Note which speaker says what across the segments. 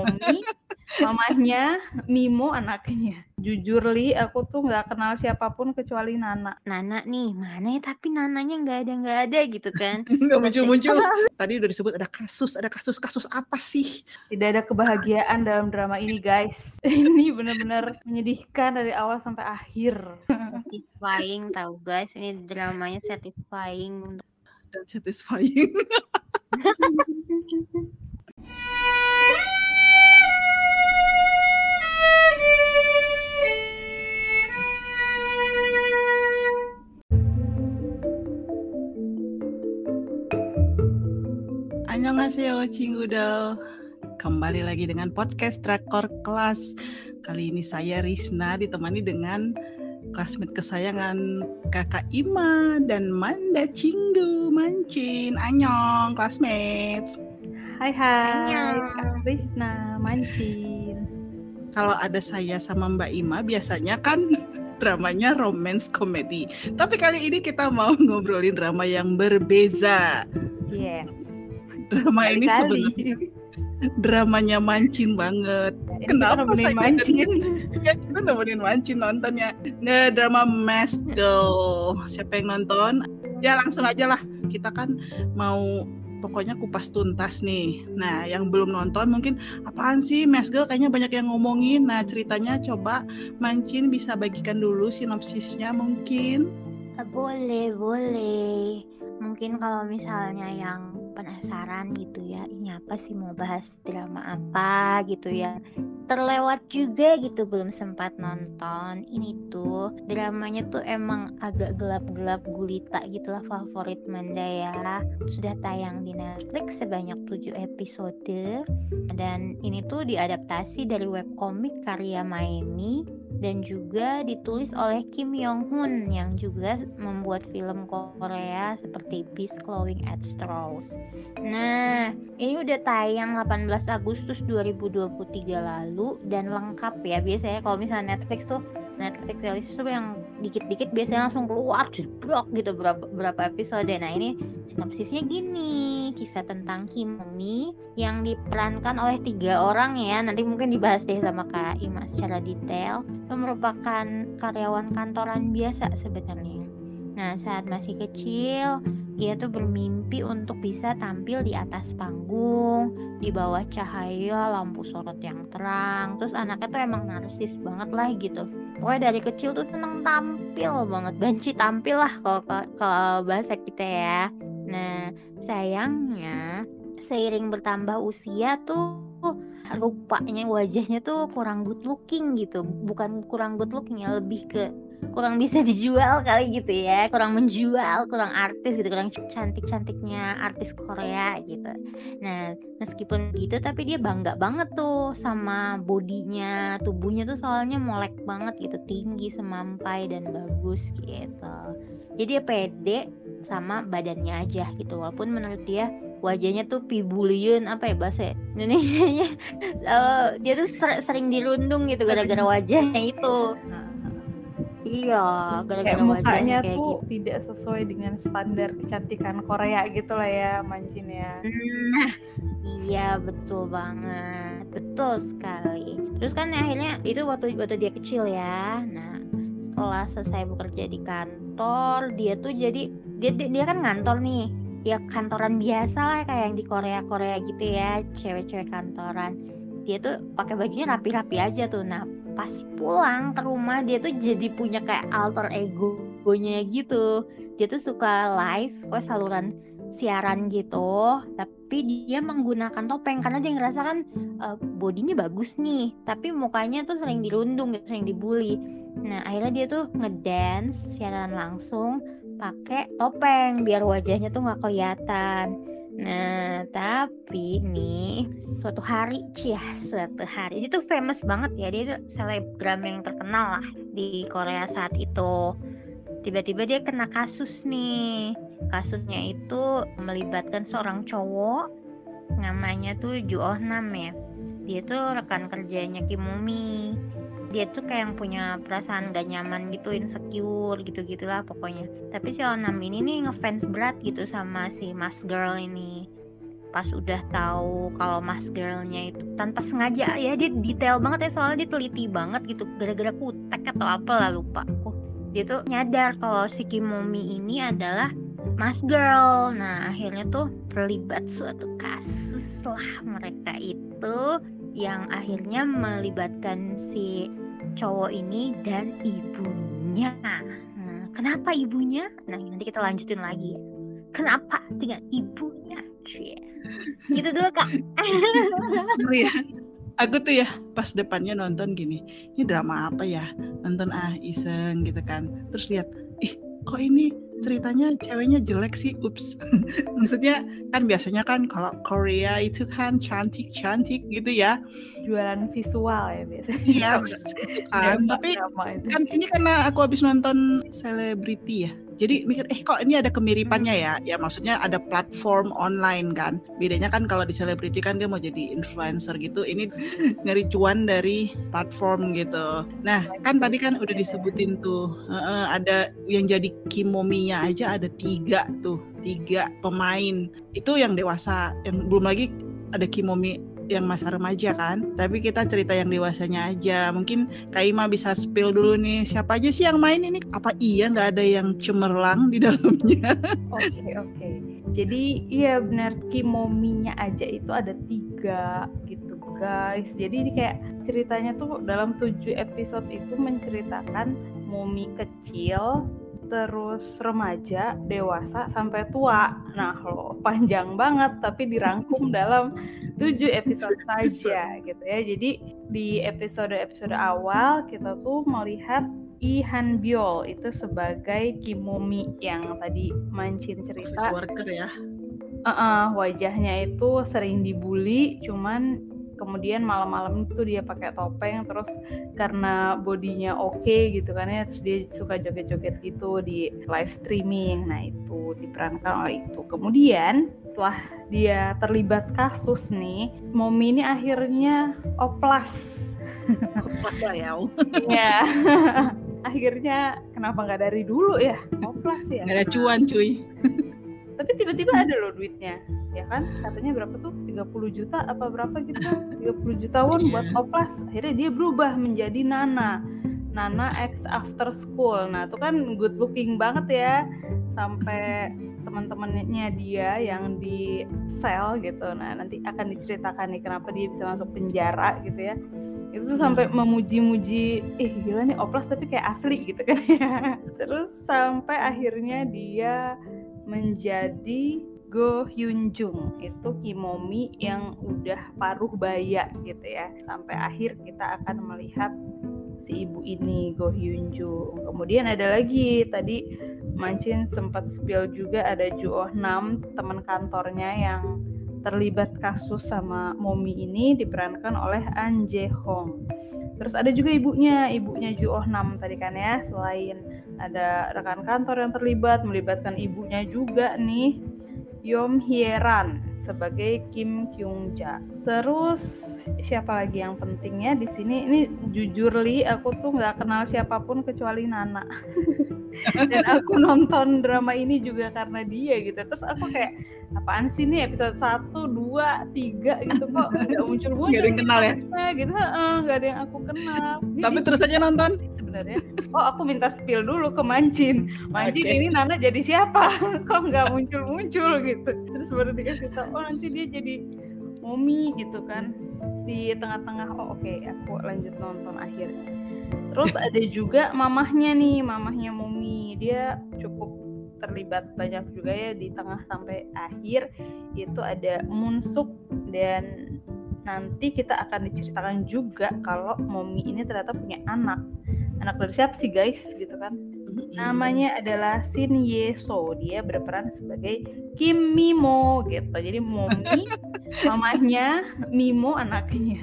Speaker 1: Momi, mamanya Mimo anaknya. Jujur li, aku tuh nggak kenal siapa pun kecuali Nana.
Speaker 2: Nana nih, mana ya tapi Nananya nggak ada nggak ada gitu kan?
Speaker 3: Nggak muncul-muncul. Tadi udah disebut ada kasus, ada kasus-kasus apa sih?
Speaker 1: Tidak ada kebahagiaan dalam drama ini guys. ini benar-benar menyedihkan dari awal sampai akhir.
Speaker 2: Satisfying tahu guys, ini dramanya satisfying.
Speaker 3: Dan satisfying. Annyeonghaseyo Cinggudo Kembali lagi dengan podcast Drakor Kelas. Kali ini saya Risna ditemani dengan Klasmate kesayangan kakak Ima dan Manda Cinggu Mancin. Anyong classmates.
Speaker 1: Hai hai. Kak Risna, Mancin.
Speaker 3: Kalau ada saya sama Mbak Ima biasanya kan dramanya romance komedi. Tapi kali ini kita mau ngobrolin drama yang berbeza.
Speaker 1: Yes.
Speaker 3: Drama ini sebenarnya dramanya mancin banget.
Speaker 1: Ini
Speaker 3: Kenapa
Speaker 1: kita
Speaker 3: saya
Speaker 1: Mancin?
Speaker 3: Ya kita nemenin mancin nontonnya. Nge drama Mask Girl. Siapa yang nonton? Ya langsung aja lah. Kita kan mau pokoknya kupas tuntas nih. Nah, yang belum nonton mungkin apaan sih Mask Girl kayaknya banyak yang ngomongin. Nah, ceritanya coba Mancin bisa bagikan dulu sinopsisnya mungkin.
Speaker 2: Boleh, boleh. Mungkin kalau misalnya yang penasaran gitu ya, ini apa sih mau bahas drama apa gitu ya. Terlewat juga gitu belum sempat nonton. Ini tuh dramanya tuh emang agak gelap-gelap gulita gitulah favorit Manda ya. Sudah tayang di Netflix sebanyak 7 episode dan ini tuh diadaptasi dari webkomik karya Maemi dan juga ditulis oleh Kim Yong Hun yang juga membuat film Korea seperti Beast Clawing at Straws. Nah, ini udah tayang 18 Agustus 2023 lalu dan lengkap ya. Biasanya kalau misalnya Netflix tuh Netflix rilis tuh yang dikit-dikit biasanya langsung keluar jeblok gitu berapa, berapa episode. Nah, ini sinopsisnya gini, kisah tentang Kim Mi yang diperankan oleh tiga orang ya. Nanti mungkin dibahas deh sama Kak Ima secara detail. Itu merupakan karyawan kantoran biasa sebenarnya. Nah, saat masih kecil, dia tuh bermimpi untuk bisa tampil di atas panggung, di bawah cahaya lampu sorot yang terang. Terus anaknya tuh emang narsis banget lah gitu. Pokoknya dari kecil tuh seneng tampil banget, banci tampil lah kalau kalau bahasa kita ya. Nah, sayangnya seiring bertambah usia tuh rupanya wajahnya tuh kurang good looking gitu. Bukan kurang good looking ya, lebih ke kurang bisa dijual kali gitu ya. Kurang menjual kurang artis gitu kurang cantik cantiknya artis Korea gitu. Nah meskipun gitu tapi dia bangga banget tuh sama bodinya tubuhnya tuh soalnya molek banget gitu tinggi semampai dan bagus gitu. Jadi dia pede sama badannya aja gitu walaupun menurut dia wajahnya tuh pibuliun apa ya bahasa Indonesia nya dia tuh ser- sering dirundung gitu gara-gara wajahnya itu iya gara-gara
Speaker 1: Kayak mukanya
Speaker 2: wajahnya kayak
Speaker 1: tuh
Speaker 2: gitu
Speaker 1: tidak sesuai dengan standar kecantikan Korea gitu lah ya, Mancin ya.
Speaker 2: Nah, iya betul banget, betul sekali. Terus kan akhirnya itu waktu waktu dia kecil ya. Nah, setelah selesai bekerja di kantor, dia tuh jadi dia dia, dia kan ngantor nih, ya kantoran biasa lah kayak yang di Korea Korea gitu ya, cewek-cewek kantoran. Dia tuh pakai bajunya rapi-rapi aja tuh. Nah, pas pulang ke rumah dia tuh jadi punya kayak alter ego-nya gitu. Dia tuh suka live, oh saluran siaran gitu. Tapi dia menggunakan topeng karena dia ngerasa kan uh, bodinya bagus nih tapi mukanya tuh sering dirundung gitu, sering dibully. Nah akhirnya dia tuh ngedance siaran langsung pakai topeng biar wajahnya tuh nggak kelihatan nah tapi nih suatu hari cia suatu hari. Dia tuh famous banget ya dia tuh selebgram yang terkenal lah di Korea saat itu. Tiba-tiba dia kena kasus nih. Kasusnya itu melibatkan seorang cowok namanya tuh Ju Oh Nam ya. Dia tuh rekan kerjanya Kim Mumi dia tuh kayak yang punya perasaan gak nyaman gitu insecure gitu gitulah pokoknya. Tapi si Oh Nam ini nih ngefans berat gitu sama si Mas Girl ini. Pas udah tahu kalau mas girlnya itu tanpa sengaja ya dia detail banget ya soalnya dia teliti banget gitu gara-gara kutek atau apa lah lupa oh dia tuh nyadar kalau si Kimomi ini adalah mas girl. Nah akhirnya tuh terlibat suatu kasus lah mereka itu yang akhirnya melibatkan si cowok ini dan ibunya. Nah, kenapa ibunya? Nah nanti kita lanjutin lagi. Kenapa dengan ibunya Cie. gitu dulu kak.
Speaker 3: Ya aku tuh ya pas depannya nonton gini ini drama apa ya? Nonton ah iseng gitu kan. Terus lihat ih kok ini ceritanya ceweknya jelek sih ups. Maksudnya kan biasanya kan kalau Korea itu kan cantik cantik gitu ya.
Speaker 1: Jualan visual ya biasanya.
Speaker 3: Yes, kan. Tapi kan ini karena aku habis nonton selebriti ya jadi mikir eh kok ini ada kemiripannya ya? Ya maksudnya ada platform online kan. Bedanya kan kalau di selebriti kan dia mau jadi influencer gitu ini nyari cuan dari platform gitu. Nah kan tadi kan udah disebutin tuh uh, ada yang jadi kimominya aja ada tiga tuh tiga pemain. Itu yang dewasa yang belum lagi ada kimomi yang masa remaja kan tapi kita cerita yang dewasanya aja. Mungkin Kak Ima bisa spill dulu nih siapa aja sih yang main ini? Apa iya nggak ada yang cemerlang di dalamnya?
Speaker 1: Oke okay, oke. Okay. jadi iya benar kimominya aja itu ada tiga gitu guys. Jadi ini kayak ceritanya tuh dalam tujuh episode itu menceritakan momi kecil terus remaja, dewasa sampai tua. Nah, lo panjang banget tapi dirangkum dalam tujuh episode saja gitu ya. Jadi di episode-episode awal kita tuh melihat I Han Biol itu sebagai Kimomi yang tadi mancin cerita.
Speaker 3: worker ya.
Speaker 1: Uh -uh, wajahnya itu sering dibully, cuman kemudian malam-malam itu dia pakai topeng terus karena bodinya oke okay, gitu kan ya terus dia suka joget-joget gitu di live streaming. Nah itu diperankan oleh itu. Kemudian setelah dia terlibat kasus nih Momi ini akhirnya oplas.
Speaker 3: Oplas lah ya
Speaker 1: ya akhirnya kenapa nggak dari dulu ya? Oplas ya.
Speaker 3: Nggak ada cuan cuy
Speaker 1: tapi tiba-tiba ada loh duitnya. Ya kan? Katanya berapa tuh? 30 juta apa berapa gitu? 30 juta won buat iya. oplas akhirnya dia berubah menjadi Nana. Nana X After School. Nah itu kan good looking banget ya. Sampai teman-temannya dia yang di sel gitu. Nah nanti akan diceritakan nih kenapa dia bisa masuk penjara gitu ya. Itu tuh sampai hmm. memuji-muji ih gila nih oplas tapi kayak asli gitu kan ya. Terus sampai akhirnya dia menjadi Go Hyun Jung itu Kimomi yang udah paruh baya gitu ya. Sampai akhir kita akan melihat si ibu ini Go Hyun Jung kemudian ada lagi tadi Mancin sempat spill juga ada Ju Oh Nam teman kantornya yang terlibat kasus sama Momi ini diperankan oleh An Jae Hong Terus ada juga ibunya, ibunya Ju Oh Nam tadi kan ya. Selain ada rekan kantor yang terlibat, melibatkan ibunya juga nih Yom Hyeran sebagai Kim Kyung Ja. Terus siapa lagi yang pentingnya di sini? Ini jujur li, aku tuh nggak kenal siapa pun kecuali Nana. Dan aku nonton drama ini juga karena dia gitu. Terus aku kayak apaan sih nih episode 1, 2, 3 gitu kok nggak muncul-muncul.
Speaker 3: Gak ada yang kenal ya?
Speaker 1: Gitu, nggak ada yang aku kenal.
Speaker 3: Tapi terus aja nonton?
Speaker 1: Sebenarnya. Oh aku minta spill dulu ke Mancin. Mancin okay. ini Nana jadi siapa? kok nggak muncul-muncul gitu. Terus baru dikasih tau, oh nanti dia jadi Momi gitu kan. Di tengah-tengah oh oke okay, aku lanjut nonton akhirnya terus ada juga mamahnya nih mamahnya Momi dia cukup terlibat banyak juga ya di tengah sampai akhir itu ada Munsuk dan nanti kita akan diceritakan juga kalau Momi ini ternyata punya anak. Anak dari siapa sih guys? Gitu kan namanya adalah Shin Ye So. Dia berperan sebagai Kim Mimo gitu. Jadi Momi mamanya Mimo anaknya.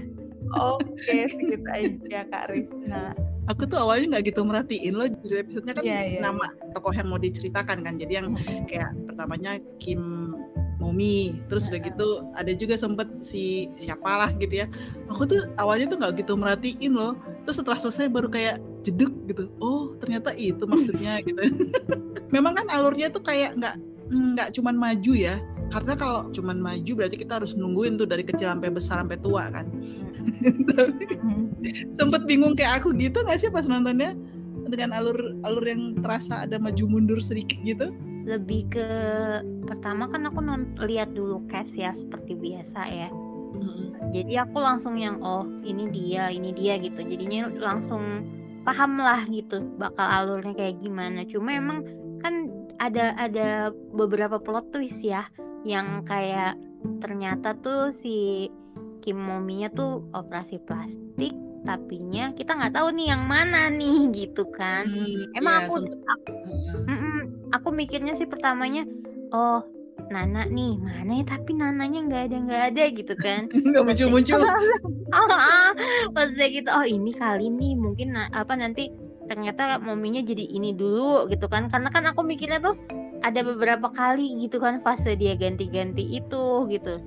Speaker 1: Oke segitu aja Kak Rizna
Speaker 3: aku tuh awalnya nggak gitu merhatiin loh. Di episodenya kan yeah, yeah, nama tokoh yang mau diceritakan kan. Jadi yang kayak pertamanya Kim Momi terus udah gitu ada juga sempet si siapalah gitu ya. Aku tuh awalnya tuh nggak gitu merhatiin loh. Terus setelah selesai baru kayak jeduk gitu. Oh ternyata itu maksudnya gitu. Memang kan alurnya tuh kayak nggak nggak cuman maju ya. Karena kalau cuman maju berarti kita harus nungguin tuh dari kecil sampai besar sampai tua kan.
Speaker 1: Hmm.
Speaker 3: sempet bingung kayak aku gitu nggak sih pas nontonnya? Dengan alur alur yang terasa ada maju mundur sedikit gitu
Speaker 2: lebih ke pertama kan aku non lihat dulu cast ya seperti biasa ya. Jadi aku langsung yang oh ini dia ini dia gitu. Jadinya langsung paham lah gitu bakal alurnya kayak gimana. Cuma emang kan ada ada beberapa plot twist ya yang kayak ternyata tuh si Kim Mominya tuh operasi plastik tapinya kita nggak tahu nih yang mana nih gitu kan. Emang
Speaker 3: Iya,
Speaker 2: aku
Speaker 3: sempet-
Speaker 2: aku. Aku mikirnya sih pertamanya oh Nana nih mana ya tapi Nananya nggak ada nggak ada gitu kan.
Speaker 3: Nggak muncul muncul
Speaker 2: ah, pas saya gitu oh ini kali nih mungkin apa nanti ternyata mominya jadi ini dulu gitu kan. Karena kan aku mikirnya tuh ada beberapa kali gitu kan fase dia ganti-ganti itu gitu.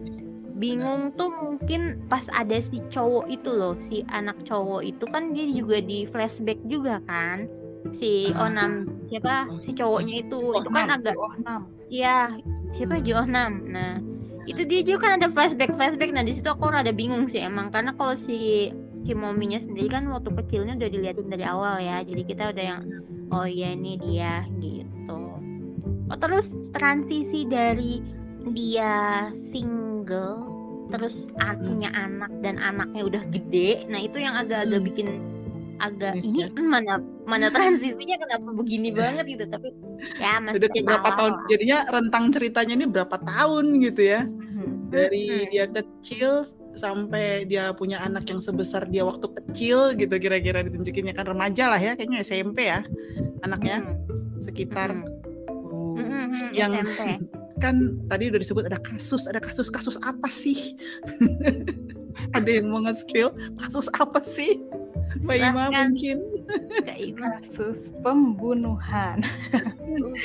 Speaker 2: Bingung tuh mungkin pas ada si cowok itu loh si anak cowok itu kan dia juga di flashback juga kan si. Onam siapa si cowoknya itu itu kan
Speaker 3: Onam.
Speaker 2: agak
Speaker 1: Oh, enam.
Speaker 2: Iya, siapa
Speaker 3: Hmm.
Speaker 2: Johnam. Nah, itu dia juga kan ada flashback flashback. Nah di situ aku rada bingung sih emang karena kalau si Kimominya sendiri kan waktu kecilnya udah diliatin dari awal ya. Jadi kita udah yang oh iya ini dia gitu. Oh terus transisi dari dia single terus
Speaker 3: Hmm.
Speaker 2: punya anak dan anaknya udah gede. Nah itu yang agak-agak
Speaker 3: Hmm.
Speaker 2: bikin agak
Speaker 3: Miss
Speaker 2: ini
Speaker 3: ya.
Speaker 2: mana mana transisinya kenapa begini banget gitu tapi ya masih
Speaker 3: udah kayak berapa tahun
Speaker 2: lah.
Speaker 3: jadinya rentang ceritanya ini berapa tahun gitu ya
Speaker 1: Hmm.
Speaker 3: dari
Speaker 2: Hmm.
Speaker 3: dia kecil sampai dia punya anak yang sebesar dia waktu kecil gitu kira-kira ditunjukinnya kan remaja lah ya kayaknya SMP ya anaknya
Speaker 2: Mm,
Speaker 3: sekitar
Speaker 2: mm,
Speaker 3: Oh.
Speaker 2: mm, mm, mm,
Speaker 3: Yang-
Speaker 2: SMP.
Speaker 3: kan tadi udah disebut ada kasus ada kasus kasus apa sih ada yang mau nge-spill kasus apa sih Mbak Ima mungkin
Speaker 2: Ima.
Speaker 1: Kasus pembunuhan.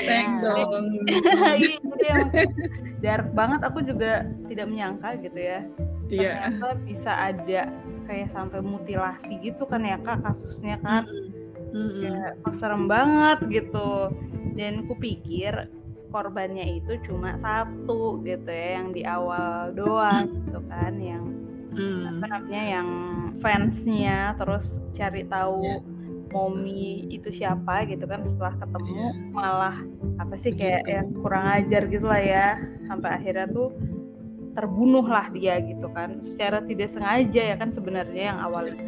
Speaker 3: Thank
Speaker 2: Ya.
Speaker 3: dong
Speaker 1: Iya, itu yang dark banget. Aku juga tidak menyangka gitu ya.
Speaker 3: iya
Speaker 1: Ternyata bisa ada kayak sampai mutilasi gitu kan ya kak kasusnya kan.
Speaker 3: Mm-mm.
Speaker 1: Ya, kok serem banget gitu. Dan kupikir korbannya itu cuma satu gitu ya yang di awal doang gitu kan yang
Speaker 3: Mm.
Speaker 1: apa namanya yang fansnya terus cari tahu
Speaker 3: Iya.
Speaker 1: momi itu siapa gitu kan setelah ketemu
Speaker 3: Iya.
Speaker 1: malah apa sih kayak
Speaker 3: Begitu.
Speaker 1: ya kurang ajar gitu lah ya sampai akhirnya tuh terbunuh lah dia gitu kan secara tidak sengaja ya kan sebenarnya yang awal itu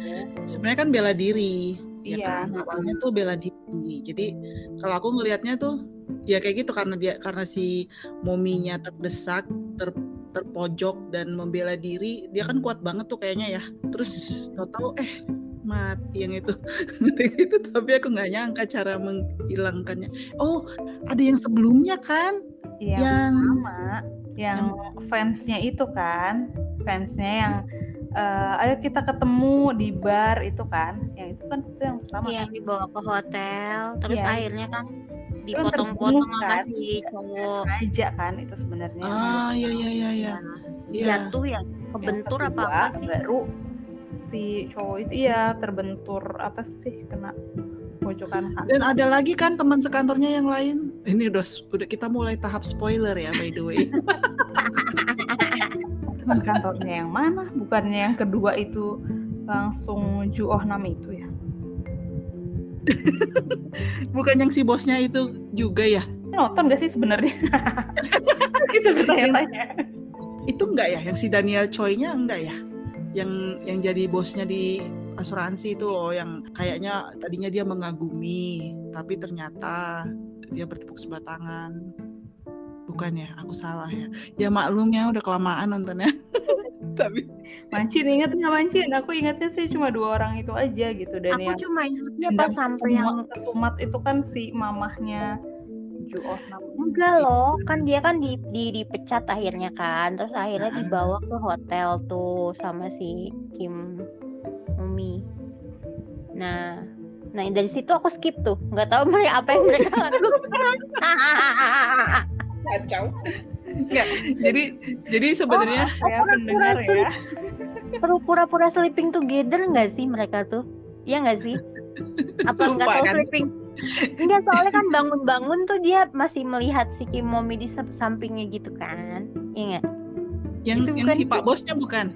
Speaker 3: sebenarnya kan bela diri ya
Speaker 1: Iya.
Speaker 3: kan awalnya tuh bela diri jadi kalau aku ngelihatnya tuh ya kayak gitu karena dia karena si mominya terdesak ter, terpojok dan membela diri dia kan kuat banget tuh kayaknya ya. Terus tahu-tahu eh mati yang itu. Gitu tapi aku nggak nyangka cara menghilangkannya. Oh ada yang sebelumnya kan?
Speaker 1: Yang
Speaker 3: yang
Speaker 1: sama. Yang fansnya itu kan. Fansnya yang eh, ayo kita ketemu di bar itu kan. Yang itu kan itu yang pertama
Speaker 2: Iya, yang dibawa ke hotel terus
Speaker 1: Iya.
Speaker 2: akhirnya kan
Speaker 1: Itu kan
Speaker 2: dipotong-potong sama
Speaker 1: kan?
Speaker 2: si cowok?
Speaker 1: sengaja kan itu sebenarnya.
Speaker 3: Ah iya iya iya Iya.
Speaker 2: jatuh ya?
Speaker 1: Yang
Speaker 2: kebentur apa apa sih?
Speaker 1: baru si cowok itu ya terbentur apa sih kena pojokan
Speaker 3: Dan ada lagi kan teman sekantornya yang lain. Ini udah udah kita mulai tahap spoiler ya by the way.
Speaker 1: teman kantornya yang mana? Bukannya yang kedua itu langsung Ju Oh Nam itu ya
Speaker 3: Bukan yang si bosnya itu juga ya.
Speaker 1: nonton gak sih sebenarnya itu bertanya-tanya
Speaker 3: Itu enggak ya yang si Daniel Choi-nya enggak ya? Yang yang jadi bosnya di asuransi itu loh yang kayaknya tadinya dia mengagumi tapi ternyata dia bertepuk sebelah tangan. Bukan ya, aku salah ya. Ya maklum ya udah kelamaan nontonnya. tapi
Speaker 1: Mancin ingat nggak Mancin aku ingatnya sih cuma dua orang itu aja gitu dan
Speaker 2: aku
Speaker 1: yang
Speaker 2: cuma ingatnya pas sampai yang
Speaker 1: kesumat, itu kan si mamahnya
Speaker 2: enggak loh kan dia kan di, di dipecat akhirnya kan. Terus akhirnya dibawa ke hotel tuh sama si Kim Umi. Nah nah dari situ aku skip tuh. Nggak tahu mereka apa yang mereka lakukan.
Speaker 3: Kacau. Enggak. Jadi jadi sebenarnya
Speaker 1: ya pendengar ya
Speaker 2: perlu pura-pura sleeping together nggak sih mereka tuh Iya nggak sih apa nggak tahu
Speaker 3: kan?
Speaker 2: sleeping Enggak soalnya kan bangun-bangun tuh dia masih melihat si Kimomi di sa- sampingnya gitu kan. Iya nggak?
Speaker 3: Yang
Speaker 2: Itu
Speaker 3: yang
Speaker 2: bukan
Speaker 3: si Pak Bosnya bukan?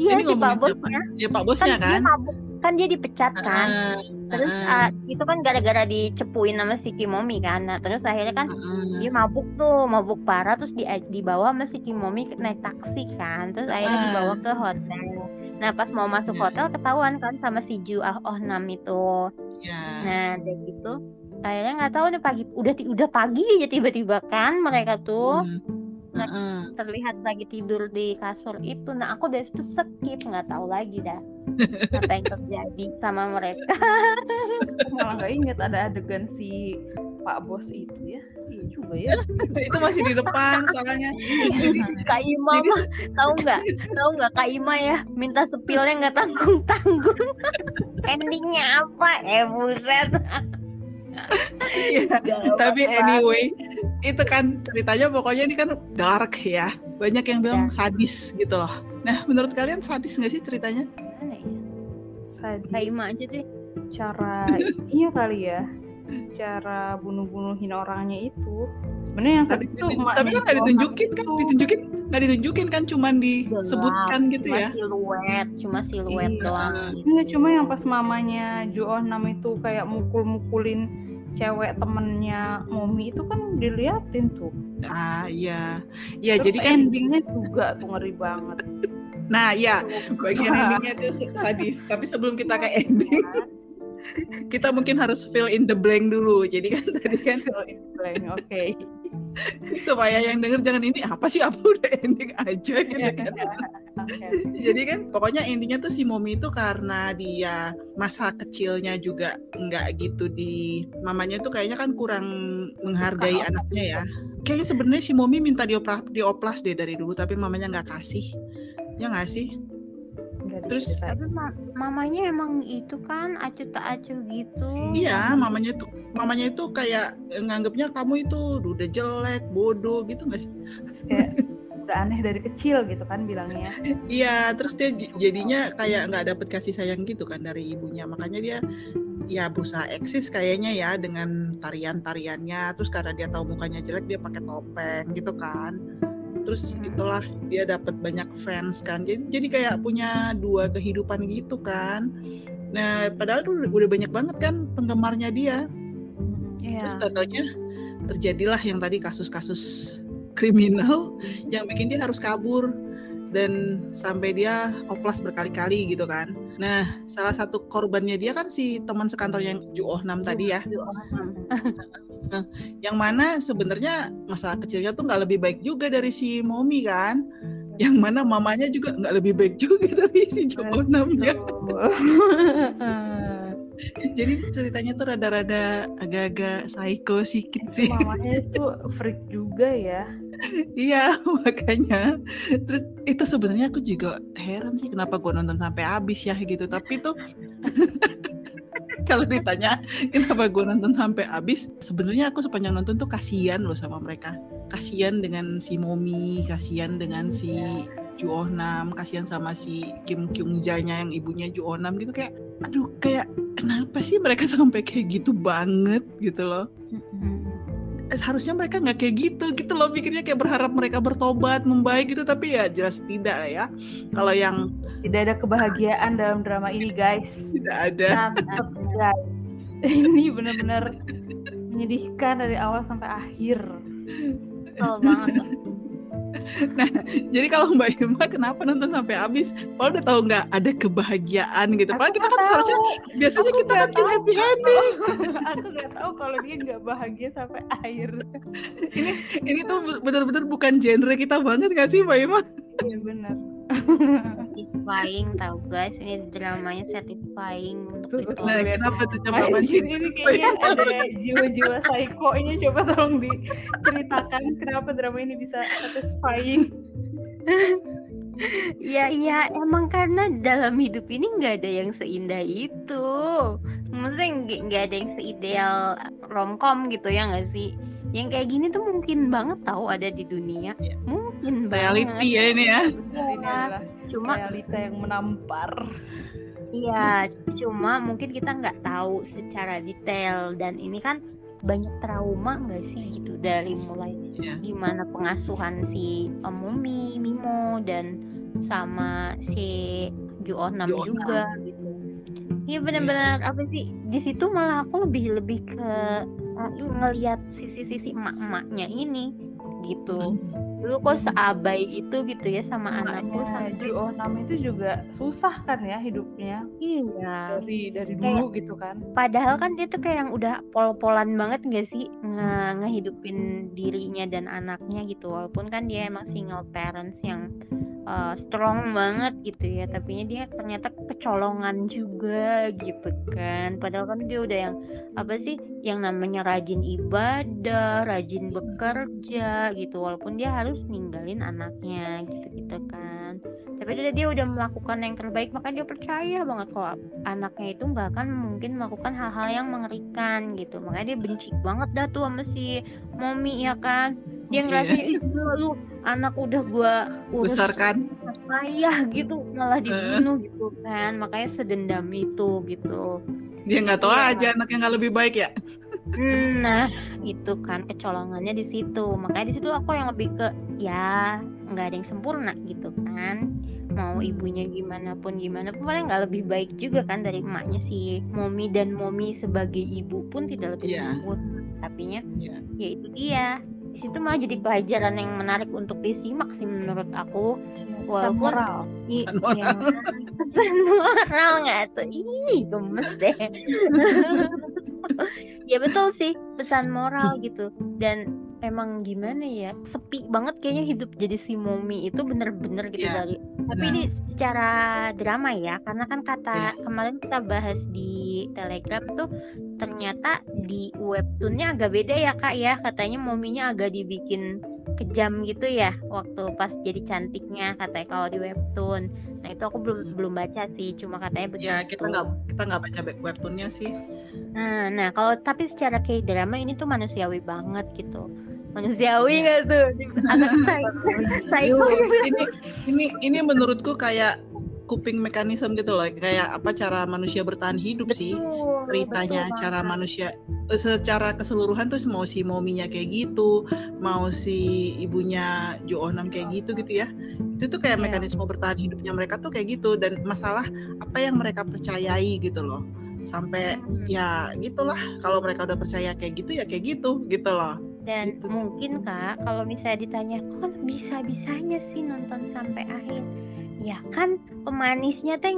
Speaker 2: Iya si Pak? Bosnya.
Speaker 3: Ya Pak
Speaker 2: Kan
Speaker 3: Bosnya
Speaker 2: dia
Speaker 3: kan?
Speaker 2: mabuk. Kan dia dipecat kan. Terus
Speaker 3: ah,
Speaker 2: itu kan gara-gara dicepuin sama si Kimomi kan. Nah, terus akhirnya kan dia mabuk tuh, mabuk parah terus di, dibawa sama si Kimomi naik taksi kan. Terus akhirnya dibawa ke hotel. Nah, pas mau masuk
Speaker 3: Iya.
Speaker 2: hotel ketahuan kan sama si Ju Ah Oh Nam itu.
Speaker 3: Ya.
Speaker 2: Nah, kayak gitu. Akhirnya nggak tahu udah pagi udah udah pagi aja tiba-tiba kan mereka tuh
Speaker 3: Hmm.
Speaker 2: Nah,
Speaker 3: Ah, ah.
Speaker 2: terlihat lagi tidur di kasur itu. Nah, aku dari situ skip nggak tahu lagi dah apa yang terjadi sama mereka.
Speaker 1: Malah nggak inget ada adegan si Pak Bos itu ya. Iya juga ya.
Speaker 3: Itu masih di depan soalnya.
Speaker 2: Kak Ima mah tahu nggak? Tahu nggak Kak Ima ya minta sepilnya nggak tanggung tanggung. Endingnya apa? Eh buset.
Speaker 3: Iya. Tapi anyway, itu kan ceritanya pokoknya ini kan dark ya. Banyak yang bilang sadis gitu loh. Nah, menurut kalian sadis nggak sih ceritanya?
Speaker 2: Ya?
Speaker 1: Sadis.
Speaker 2: Kak Ima aja deh.
Speaker 1: cara iya kali ya cara bunuh-bunuhin orangnya itu sebenarnya yang sadis itu
Speaker 3: tapi kan nggak
Speaker 1: itu,
Speaker 3: ditunjukin kan,
Speaker 1: itu.
Speaker 3: ditunjukin nggak ditunjukin kan, cuman disebutkan gitu
Speaker 2: cuma
Speaker 3: ya.
Speaker 2: siluet, cuma siluet
Speaker 1: Iya.
Speaker 2: doang.
Speaker 1: Enggak cuma yang pas mamanya Jo Oh Nam itu kayak mukul-mukulin cewek temennya Momi itu kan diliatin tuh.
Speaker 3: Ah iya, ya
Speaker 1: Terus
Speaker 3: jadi kan,
Speaker 1: endingnya juga tuh ngeri banget.
Speaker 3: nah ya bagian endingnya itu sadis. Tapi sebelum kita ke ending, kita mungkin harus fill in the blank dulu. Jadi kan tadi kan
Speaker 1: Fill in the blank, Oke.
Speaker 3: supaya yang denger jangan ini apa sih apa udah ending aja gitu kan.
Speaker 1: Oke.
Speaker 3: Jadi kan pokoknya intinya tuh si Momi itu karena dia masa kecilnya juga nggak gitu di mamanya tuh kayaknya kan kurang menghargai
Speaker 1: Suka
Speaker 3: anaknya ya. Kayaknya sebenarnya si Momi minta diopra- dioplas deh dari dulu tapi mamanya nggak kasih. Ya nggak sih? Terus-.
Speaker 2: Tapi ma- mamanya emang itu kan acuh tak acuh gitu.
Speaker 3: Iya, mamanya tuh mamanya itu kayak nganggapnya kamu itu udah jelek, bodoh gitu nggak sih?
Speaker 1: Kayak udah aneh dari kecil gitu kan bilangnya.
Speaker 3: Iya, terus dia jadinya kayak nggak dapet kasih sayang gitu kan dari ibunya. Makanya dia ya berusaha eksis kayaknya ya dengan tarian-tariannya. Terus karena dia tahu mukanya jelek dia pakai topeng gitu kan. Terus itulah dia dapat banyak fans kan. Jadi jadi kayak punya dua kehidupan gitu kan. Nah, padahal tuh udah banyak banget kan penggemarnya dia.
Speaker 2: Iya.
Speaker 3: Terus totonya terjadilah yang tadi kasus-kasus kriminal yang bikin dia harus kabur dan sampai dia oplas berkali-kali gitu kan. Nah, salah satu korbannya dia kan si teman sekantornya yang Ju Oh Nam tadi ya, yang mana sebenarnya masa kecilnya tuh nggak lebih baik juga dari si Momi kan. Yang mana mamanya juga nggak lebih baik juga dari si Ju Oh Nam ya. Jadi ceritanya tuh rada-rada agak-agak psycho sedikit sih.
Speaker 1: Mamanya itu freak juga ya.
Speaker 3: Iya makanya Terus itu sebenarnya aku juga heran sih kenapa gue nonton sampai habis ya gitu tapi tuh kalau ditanya kenapa gue nonton sampai habis sebenarnya aku sepanjang nonton tuh kasihan loh sama mereka kasihan dengan si Momi kasihan dengan si Ju Oh Nam kasihan sama si Kim Kyung Janya yang ibunya Ju Oh Nam gitu kayak aduh kayak kenapa sih mereka sampai kayak gitu banget gitu loh Eh, harusnya mereka nggak kayak gitu gitu loh pikirnya kayak berharap mereka bertobat membaik gitu tapi ya jelas tidak lah ya kalau yang
Speaker 1: Tidak ada kebahagiaan dalam drama ini guys.
Speaker 3: tidak ada
Speaker 1: Tetap, guys. Ini benar-benar menyedihkan dari awal sampai akhir.
Speaker 2: Betul banget.
Speaker 3: jadi kalau Mbak Ima kenapa nonton sampai habis kalau udah tahu nggak ada kebahagiaan gitu padahal kita kan
Speaker 1: nggak
Speaker 3: seharusnya
Speaker 1: tahu.
Speaker 3: biasanya
Speaker 1: Aku
Speaker 3: kita kan happy ending
Speaker 1: Aku nggak tahu kalau dia nggak bahagia sampai akhir.
Speaker 3: ini tuh bener-bener bukan genre kita banget nggak sih Mbak Ima
Speaker 1: Iya benar.
Speaker 2: Satisfying tau guys ini dramanya satisfying untuk
Speaker 1: Tuh,
Speaker 2: ditonton.
Speaker 3: nah kenapa tuh coba
Speaker 1: Mas ini kayaknya ada jiwa-jiwa psycho-nya coba tolong diceritakan kenapa drama ini bisa satisfying.
Speaker 2: Iya iya emang karena dalam hidup ini nggak ada yang seindah itu. Maksudnya nggak ada yang seideal romcom gitu ya nggak sih? Yang kayak gini tuh mungkin banget tahu ada di dunia.
Speaker 3: Iya.
Speaker 2: Mungkin
Speaker 3: reality
Speaker 2: banget.
Speaker 3: ya ini ya
Speaker 1: Ini adalah
Speaker 2: Cuma
Speaker 1: realita yang menampar.
Speaker 2: Iya, cuma mungkin kita nggak tahu secara detail dan ini kan banyak trauma nggak sih gitu dari mulai
Speaker 3: Iya.
Speaker 2: gimana pengasuhan si eh, Mumi, Mimo dan sama si Juonam
Speaker 3: Juonam.
Speaker 2: juga gitu. Iya benar-benar apa sih di situ malah aku lebih lebih ke ngelihat sisi-sisi emak-emaknya ini gitu. Dulu kok seabai itu gitu ya sama anakku
Speaker 1: Maknya
Speaker 2: sampai
Speaker 1: Ju Onam itu juga susah kan ya hidupnya
Speaker 2: iya.
Speaker 1: dari dari
Speaker 2: Kayak-
Speaker 1: dulu gitu kan.
Speaker 2: Padahal kan dia tuh kayak yang udah pol-polan banget gak sih nge ngehidupin dirinya dan anaknya gitu walaupun kan dia emang single parents yang uh, strong banget gitu ya. Tapi dia ternyata kecolongan juga gitu kan. Padahal kan dia udah yang apa sih yang namanya rajin ibadah rajin bekerja gitu. Walaupun dia harus ninggalin anaknya gitu gitu kan tapi udah dia udah melakukan yang terbaik maka dia percaya banget kalau anaknya itu nggak akan mungkin melakukan hal-hal yang mengerikan gitu makanya dia benci banget dah tuh sama si momi ya kan dia
Speaker 3: Iya.
Speaker 2: ngerasa ih gila lu anak udah gua urus
Speaker 3: Besarkan.
Speaker 2: payah gitu malah dibunuh gitu kan makanya sedendam itu gitu
Speaker 3: Dia nggak tahu
Speaker 2: Iya.
Speaker 3: aja anaknya nggak lebih baik ya.
Speaker 2: Nah, itu kan kecolongannya di situ. Makanya di situ aku yang lebih ke ya nggak ada yang sempurna gitu kan. Mau ibunya gimana pun gimana pun paling nggak lebih baik juga kan dari emaknya si Momi dan Momi sebagai ibu pun tidak lebih
Speaker 3: Iya.
Speaker 2: sempurna. Tapinya
Speaker 3: Iya.
Speaker 2: ya itu dia. Di situ malah jadi pelajaran yang menarik untuk disimak sih menurut aku.
Speaker 1: Pesan
Speaker 2: Walaupun
Speaker 1: moral.
Speaker 2: i-
Speaker 3: Pesan moral.
Speaker 2: ya, pesan moral nggak tuh? Ih, gemes deh. ya betul sih pesan moral gitu dan emang gimana ya sepi banget kayaknya hidup jadi si Momi itu bener-bener gitu
Speaker 3: Iya,
Speaker 2: dari tapi
Speaker 3: benar.
Speaker 2: ini secara drama ya karena kan kata
Speaker 3: Iya.
Speaker 2: kemarin kita bahas di telegram tuh ternyata di webtoonnya agak beda ya kak ya katanya Mominya agak dibikin kejam gitu ya waktu pas jadi cantiknya katanya kalau di webtoon nah itu aku belum belum baca sih cuma katanya begitu
Speaker 3: Ya kita nggak kita nggak baca webtoonnya sih.
Speaker 2: Nah, nah kalau tapi secara kayak drama ini tuh manusiawi banget gitu. Manusiawi nggak tuh? Anak saya, psycho
Speaker 3: Ini ini ini menurutku kayak coping mekanisme gitu loh, kayak apa cara manusia bertahan hidup sih.
Speaker 2: Betul,
Speaker 3: ceritanya
Speaker 2: betul
Speaker 3: cara manusia eh, secara keseluruhan tuh mau si mominya kayak gitu mau si ibunya Jo Onam kayak gitu gitu ya. Itu tuh kayak
Speaker 2: Iya.
Speaker 3: mekanisme bertahan hidupnya mereka tuh kayak gitu. Dan masalah apa yang mereka percayai gitu loh. Sampai
Speaker 2: Hmm.
Speaker 3: ya gitulah. Kalau mereka udah percaya kayak gitu ya kayak gitu gitu loh
Speaker 2: Dan
Speaker 3: gitu.
Speaker 2: mungkin kak, kalau misalnya ditanya, kok bisa bisanya sih nonton sampai akhir? Ya kan pemanisnya teh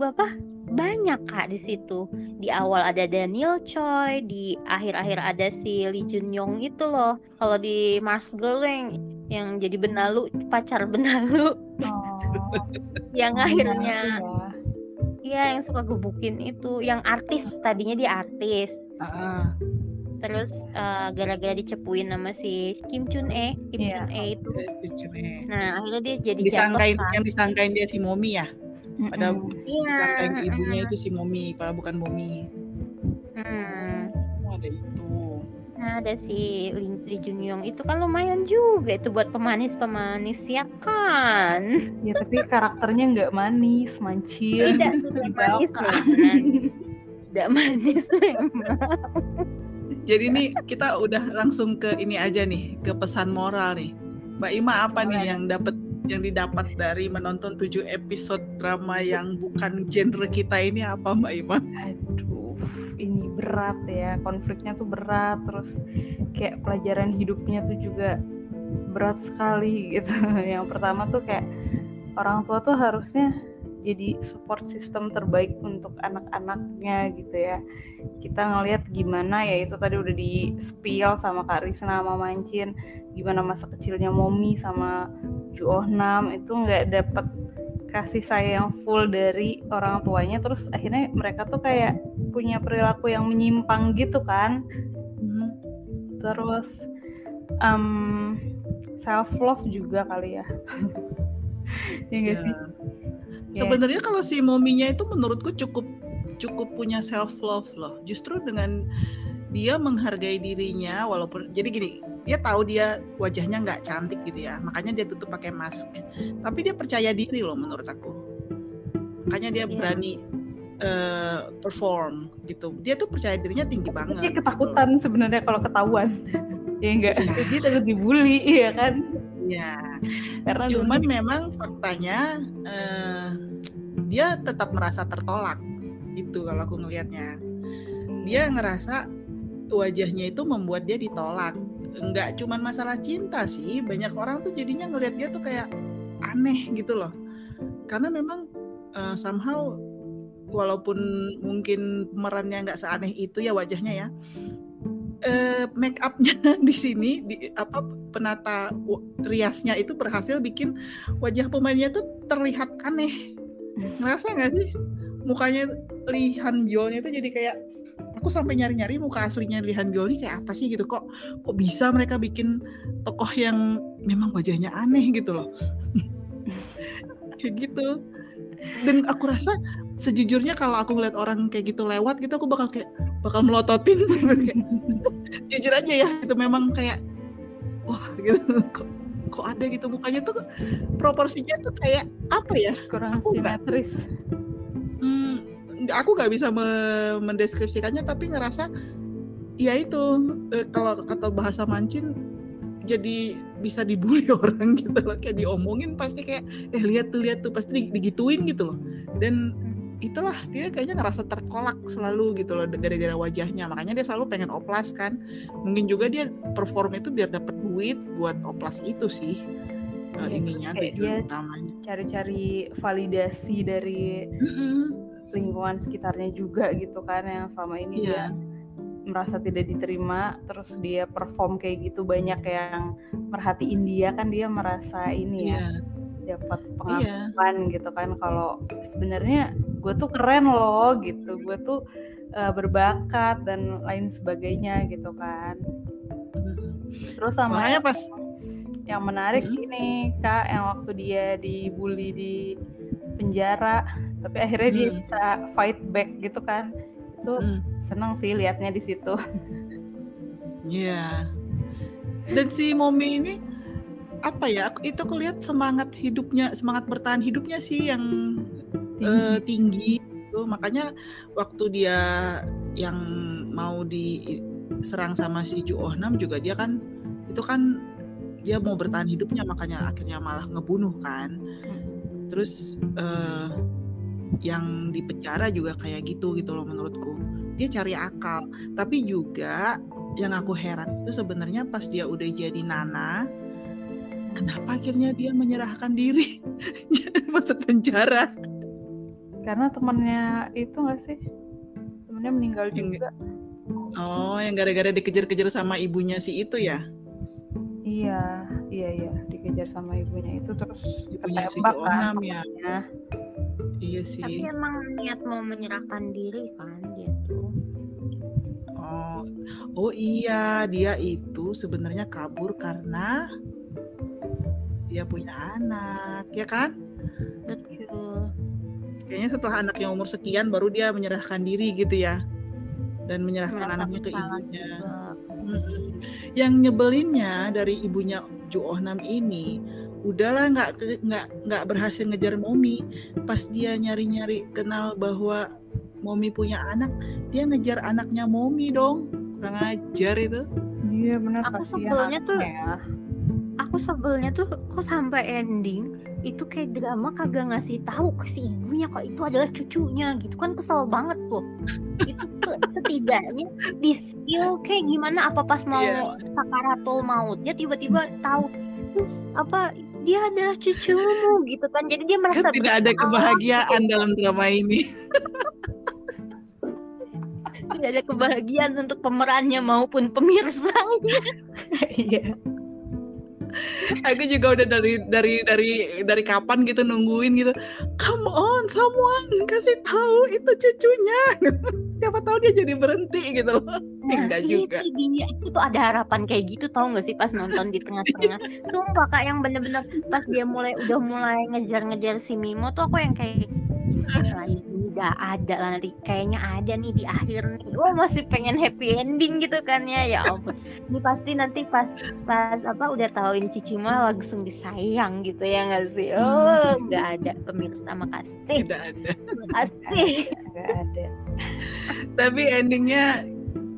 Speaker 2: apa banyak kak di situ. Di awal ada Daniel Choi, di akhir-akhir ada si Lee Jun Yong itu loh. Kalau di Mars Girl yang yang jadi benalu pacar benalu
Speaker 1: Oh,
Speaker 2: yang akhirnya
Speaker 1: ya.
Speaker 2: Iya yang suka gebukin itu yang artis tadinya dia artis
Speaker 3: Heeh.
Speaker 2: Terus eh, gara-gara dicepuin sama si Kim Chun E Kim
Speaker 1: Iya.
Speaker 2: Chun E itu.
Speaker 3: Lucunya.
Speaker 2: nah akhirnya dia jadi
Speaker 3: disangkain
Speaker 2: jatuh kan
Speaker 3: yang disangkain dia si momi ya? Pada-
Speaker 1: Mm-mm.
Speaker 2: iya.
Speaker 3: disangkain ibunya itu si momi padahal bukan momi.
Speaker 2: Hmm.
Speaker 3: oh, ada itu.
Speaker 2: Nah ada si Lee, Lee Jun Yong itu kan lumayan juga itu buat pemanis-pemanis ya kan?
Speaker 1: Ya tapi karakternya nggak manis, mancil.
Speaker 2: tidak tidak manis memang tidak manis memang
Speaker 3: Jadi nih kita udah langsung ke ini aja nih, ke pesan moral nih. Mbak Ima apa nih yang dapat yang didapat dari menonton 7 episode drama yang bukan genre kita ini apa Mbak Ima?
Speaker 1: Aduh, ini berat ya. Konfliknya tuh berat. Terus kayak pelajaran hidupnya tuh juga berat sekali gitu. Yang pertama tuh kayak orang tua tuh harusnya jadi support system terbaik untuk anak-anaknya gitu ya. Kita ngelihat gimana ya itu tadi udah di spill sama Kak Risna sama Mancin, gimana masa kecilnya Momi sama Ju Oh Nam itu nggak dapet kasih sayang full dari orang tuanya. Terus akhirnya mereka tuh kayak punya perilaku yang menyimpang gitu kan. Terus um, self love juga kali ya. Ya nggak
Speaker 3: Ya.
Speaker 1: sih Ya.
Speaker 3: Sebenarnya kalau si mominya itu menurutku cukup cukup punya self love loh. Justru dengan dia menghargai dirinya walaupun jadi gini dia tahu dia wajahnya nggak cantik gitu ya makanya dia tutup pakai mask tapi dia percaya diri loh menurut aku makanya dia
Speaker 2: Iya.
Speaker 3: berani eh, perform gitu. Dia tuh percaya dirinya tinggi banget.
Speaker 1: Dia
Speaker 3: gitu.
Speaker 1: ketakutan sebenarnya kalau ketahuan. ya enggak,
Speaker 3: Iya.
Speaker 1: dia takut dibully, iya kan?
Speaker 3: Iya.
Speaker 1: Karena dulu
Speaker 3: Cuman memang faktanya eh, dia tetap merasa tertolak. Itu kalau aku ngelihatnya. Dia ngerasa wajahnya itu membuat dia ditolak. Enggak cuman masalah cinta sih, banyak orang tuh jadinya ngelihat dia tuh kayak aneh gitu loh. Karena memang eh, somehow walaupun mungkin pemerannya nggak seaneh itu ya wajahnya ya. Eh, make upnya di sini di apa penata riasnya itu berhasil bikin wajah pemainnya tuh terlihat aneh. Ngerasa nggak sih mukanya Lee Han Byul-nya itu jadi kayak aku sampai nyari-nyari muka aslinya Lee Han Byul ini kayak apa sih gitu kok kok bisa mereka bikin tokoh yang memang wajahnya aneh gitu loh. kayak gitu. Dan aku rasa sejujurnya kalau aku ngeliat orang kayak gitu lewat gitu aku bakal kayak bakal melototin sebenarnya. Jujur aja ya itu memang kayak wah gitu. Kok kok ada gitu? Mukanya tuh proporsinya tuh kayak apa ya?
Speaker 1: Kurang
Speaker 3: Aku
Speaker 1: simetris.
Speaker 3: Hmm, nggak- aku nggak bisa me- mendeskripsikannya tapi ngerasa ya itu eh, kalau kata bahasa mancin jadi bisa dibully orang gitu loh. Kayak diomongin pasti kayak eh lihat tuh lihat tuh. Pasti di- digituin gitu loh. Dan itulah dia kayaknya ngerasa terkolak selalu gitu loh gara-gara wajahnya. Makanya dia selalu pengen oplas kan. Mungkin juga dia perform itu biar dapat duit buat oplas itu sih eh,
Speaker 1: Iya,
Speaker 3: ininya tujuan
Speaker 1: dia-
Speaker 3: utamanya.
Speaker 1: Cari-cari validasi dari
Speaker 3: Mm-mm.
Speaker 1: lingkungan sekitarnya juga gitu kan yang selama ini dia
Speaker 3: Iya.
Speaker 1: merasa tidak diterima. Terus dia perform kayak gitu banyak yang merhatiin dia kan dia merasa ini ya
Speaker 3: Iya,
Speaker 1: dapat
Speaker 3: iya.
Speaker 1: pengakuan gitu kan kalau sebenarnya gue tuh keren loh gitu gue tuh eh, berbakat dan lain sebagainya gitu kan terus sama
Speaker 3: Makanya pas
Speaker 1: yang menarik
Speaker 3: Hmm.
Speaker 1: ini kak yang waktu dia dibully di penjara tapi akhirnya dia
Speaker 3: Hmm.
Speaker 1: bisa fight back gitu kan itu
Speaker 3: Hmm,
Speaker 1: seneng sih liatnya di situ
Speaker 3: Iya. Dan si Momi ini apa ya? aku- Itu aku lihat semangat hidupnya, semangat bertahan hidupnya sih yang eh, tinggi. Tuh makanya waktu dia yang mau diserang sama si Ju Oh Nam juga dia kan itu kan dia mau bertahan hidupnya makanya akhirnya malah ngebunuh kan. Terus eh, yang di penjara juga kayak gitu gitu loh menurutku. Dia cari akal, tapi juga yang aku heran itu sebenarnya pas dia udah jadi Nana, kenapa akhirnya dia menyerahkan diri masuk penjara?
Speaker 1: karena temannya itu nggak sih temennya meninggal
Speaker 3: Yang-
Speaker 1: juga
Speaker 3: Oh, yang gara-gara dikejar-kejar sama ibunya si itu ya?
Speaker 1: iya iya iya dikejar sama ibunya itu terus
Speaker 3: Ibunya si
Speaker 1: kan
Speaker 3: ya.
Speaker 1: temannya.
Speaker 3: Iya
Speaker 2: Tapi
Speaker 3: sih.
Speaker 2: emang niat mau menyerahkan diri kan dia tuh.
Speaker 3: Oh, oh iya, dia itu sebenarnya kabur karena dia punya anak, ya kan?
Speaker 2: Betul.
Speaker 3: Kayaknya setelah anaknya umur sekian baru dia menyerahkan diri gitu ya. Dan menyerahkan
Speaker 2: Merasa
Speaker 3: anaknya ke ibunya. Mm-mm. Yang nyebelinnya dari ibunya Ju Oh Nam ini, udahlah nggak nggak nggak berhasil ngejar Momi. Pas dia nyari-nyari kenal bahwa Momi punya anak, dia ngejar anaknya Momi dong. Kurang ajar itu.
Speaker 1: iya benar
Speaker 2: Aku sebelnya tuh-
Speaker 1: ya.
Speaker 2: Sebelnya tuh kok sampai ending itu kayak drama kagak ngasih tahu ke si ibunya kok itu adalah cucunya gitu. Kan kesel banget loh itu tuh setidaknya di skill kayak gimana apa pas mau
Speaker 3: Iya.
Speaker 2: sakaratul mautnya tiba-tiba tahu terus apa dia adalah cucumu gitu kan. Jadi dia merasa
Speaker 3: Kan tidak ada kebahagiaan dalam drama ini.
Speaker 2: tidak ada kebahagiaan untuk pemerannya maupun pemirsanya.
Speaker 1: Iya
Speaker 3: Aku juga udah dari dari dari dari kapan gitu nungguin gitu. Come on, someone kasih tahu itu cucunya. Siapa tahu dia jadi berhenti gitu loh. Enggak
Speaker 2: itu
Speaker 3: juga.
Speaker 2: dia itu tuh ada harapan kayak gitu tau gak sih pas nonton di tengah-tengah sumpah kak yang bener-bener pas dia mulai udah mulai ngejar-ngejar si Mimo tuh aku yang kayak "Gila, ini udah ada lah nanti. Kayaknya ada nih di akhir nih. Wah masih pengen happy ending gitu kan ya. Ya ampun. Ini pasti nanti pas pas apa udah tahu ini cucu mah langsung disayang gitu ya nggak sih? Oh nggak ada. Pemirsa makasih.
Speaker 3: Tidak ada.
Speaker 2: makasih.
Speaker 1: Nggak ada.
Speaker 3: Tapi endingnya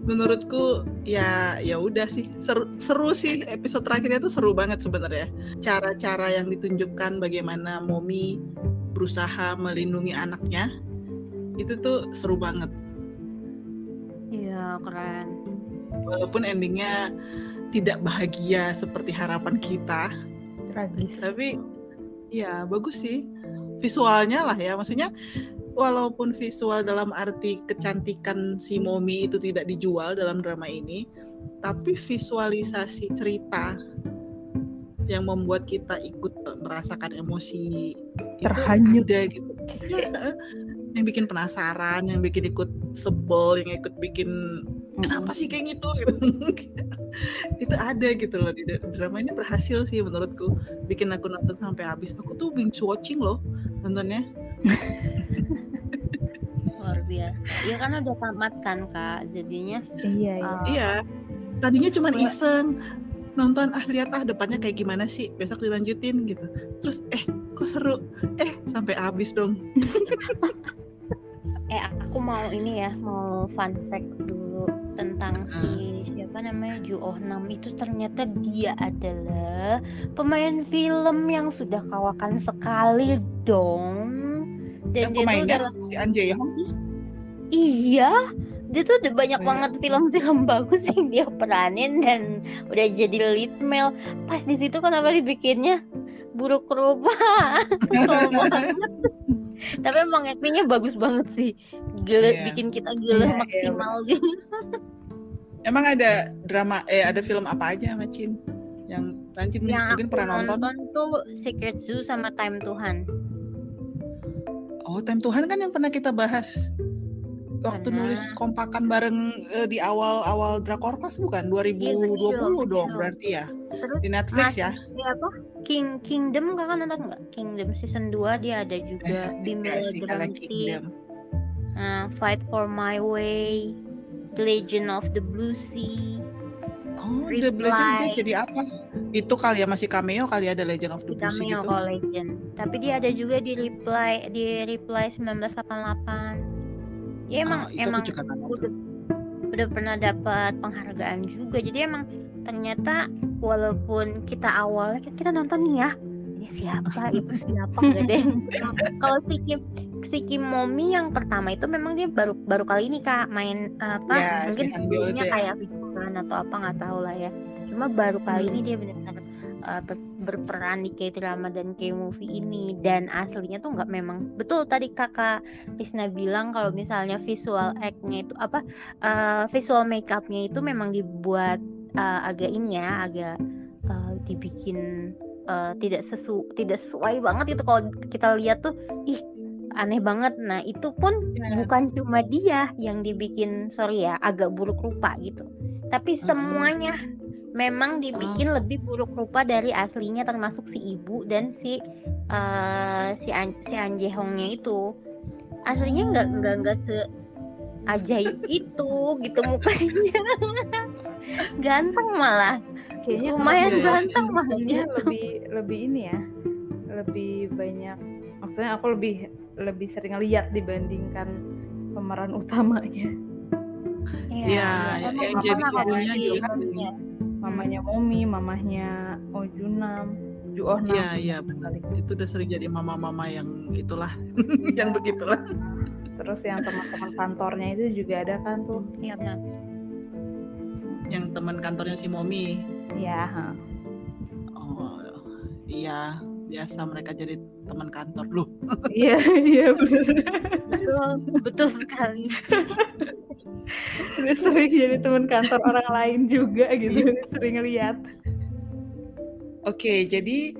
Speaker 3: menurutku ya ya udah sih. Seru, seru sih. Episode terakhirnya tuh seru banget sebenarnya. Cara-cara yang ditunjukkan bagaimana Momi berusaha melindungi anaknya itu tuh seru banget.
Speaker 2: Iya keren.
Speaker 3: Walaupun endingnya tidak bahagia seperti harapan kita,
Speaker 1: tragis
Speaker 3: tapi ya bagus sih visualnya lah ya maksudnya walaupun visual dalam arti kecantikan si Momi itu tidak dijual dalam drama ini tapi visualisasi cerita yang membuat kita ikut merasakan emosi
Speaker 1: Terhanyut.
Speaker 3: itu ada gitu yang bikin penasaran yang bikin ikut sebel yang ikut bikin kenapa sih kayak gitu? Gitu. Itu ada gitu loh di drama ini berhasil sih menurutku. Bikin aku nonton sampai habis. Aku tuh binge watching loh nontonnya.
Speaker 2: Luar biasa. Ya kan udah tamat kan kak. Jadinya.
Speaker 1: Iya iya.
Speaker 2: Uh,
Speaker 3: iya. Tadinya cuman
Speaker 2: Wah.
Speaker 3: iseng nonton ah lihat ah depannya kayak gimana sih? Besok dilanjutin gitu. Terus eh kok seru? Eh sampai habis dong
Speaker 2: eh aku mau ini ya mau fun fact dulu tentang si siapa namanya Ju Oh Nam itu ternyata dia adalah pemain film yang sudah kawakan sekali dong.
Speaker 3: Yang
Speaker 2: dan dia tuh
Speaker 3: si Anje Yong
Speaker 2: iya dia tuh udah banyak
Speaker 3: Oh, iya.
Speaker 2: banget film-film bagus yang dia peranin dan udah jadi lead male. Pas di situ kenapa dibikinnya buruk rupa banget. tapi emang actingnya bagus banget sih. Gila
Speaker 3: Iya.
Speaker 2: bikin kita gila
Speaker 1: Iya, iya,
Speaker 2: maksimal. Gitu
Speaker 3: emang ada drama eh ada film apa aja Macin yang nanti
Speaker 2: yang
Speaker 3: mungkin
Speaker 2: aku
Speaker 3: pernah nonton?
Speaker 2: nonton tuh Secret Zoo sama Time Tuhan.
Speaker 3: Oh, Time Tuhan kan yang pernah kita bahas. Waktu
Speaker 2: Pernah.
Speaker 3: nulis kompakan bareng eh, di awal-awal Drakorkas bukan? 2020
Speaker 2: Iya, betul,
Speaker 3: dong
Speaker 2: betul.
Speaker 3: berarti ya
Speaker 2: terus
Speaker 3: di Netflix ya.
Speaker 2: ya apa King Kingdom kakak nonton nggak Kingdom season 2 dia ada juga
Speaker 3: sih kalau
Speaker 2: Dranti
Speaker 3: Kingdom.
Speaker 2: Nah, Fight for My Way The Legend of the Blue Sea
Speaker 3: Oh, The Legend dia jadi apa? Itu kali ya masih cameo kali ya The Legend of the
Speaker 2: di
Speaker 3: Blue Sea
Speaker 2: cameo
Speaker 3: gitu.
Speaker 2: kalau Legend tapi dia ada juga di Reply di Reply 1988 ya emang
Speaker 3: Ah,
Speaker 2: emang
Speaker 3: juga nggak nonton.
Speaker 2: udah udah pernah dapat penghargaan juga jadi emang ternyata walaupun kita awalnya kan kita nonton nih ya ini siapa itu siapa gak tahu. kalau si Kim si Kim Momi yang pertama itu memang dia baru baru kali ini kak main apa
Speaker 3: Ya,
Speaker 2: mungkin sebelumnya
Speaker 3: ya.
Speaker 2: kayak Vicky atau apa nggak tahu lah ya cuma baru kali
Speaker 3: Hmm.
Speaker 2: ini dia benar-benar uh, ber- berperan di K-drama dan K-movie ini dan aslinya tuh nggak memang betul tadi kakak Isna bilang kalau misalnya visual act-nya itu apa uh, visual makeup-nya itu memang dibuat uh, agak ini ya agak uh, dibikin uh, tidak sesu tidak sesuai banget itu kalau kita lihat tuh ih aneh banget nah itu pun
Speaker 3: Ya.
Speaker 2: bukan cuma dia yang dibikin sorry ya agak buruk rupa gitu tapi
Speaker 3: Mm-mm.
Speaker 2: semuanya memang dibikin
Speaker 3: Oh.
Speaker 2: lebih buruk rupa dari aslinya termasuk si ibu dan si eh, si An si Anjehongnya itu aslinya nggak nggak nggak se ajaib itu gitu mukanya ganteng malah
Speaker 1: kayaknya
Speaker 2: lumayan
Speaker 3: iya, iya.
Speaker 2: ganteng malah
Speaker 1: ini
Speaker 2: dia
Speaker 1: lebih lebih ini ya lebih banyak maksudnya aku lebih lebih sering lihat dibandingkan pemeran utamanya
Speaker 3: Iya,
Speaker 2: iya.
Speaker 3: yang
Speaker 2: Emang
Speaker 3: jadi
Speaker 2: apa
Speaker 3: ibunya
Speaker 2: namanya
Speaker 3: juga
Speaker 2: ibunya?
Speaker 1: mamanya Momi mamahnya Oh Junam Ju Oh Nam
Speaker 3: Iya, iya benar. Itu udah sering jadi mama-mama yang itulah, yang begitulah.
Speaker 1: terus yang teman-teman kantornya itu juga ada kan tuh
Speaker 2: Iya benar.
Speaker 3: Yang teman kantornya si Momi.
Speaker 1: ya ha.
Speaker 3: Oh, iya, biasa mereka jadi teman kantor lu.
Speaker 1: iya iya
Speaker 2: betul betul sekali
Speaker 1: udah sering jadi teman kantor orang lain juga gitu sering lihat
Speaker 3: Oke, jadi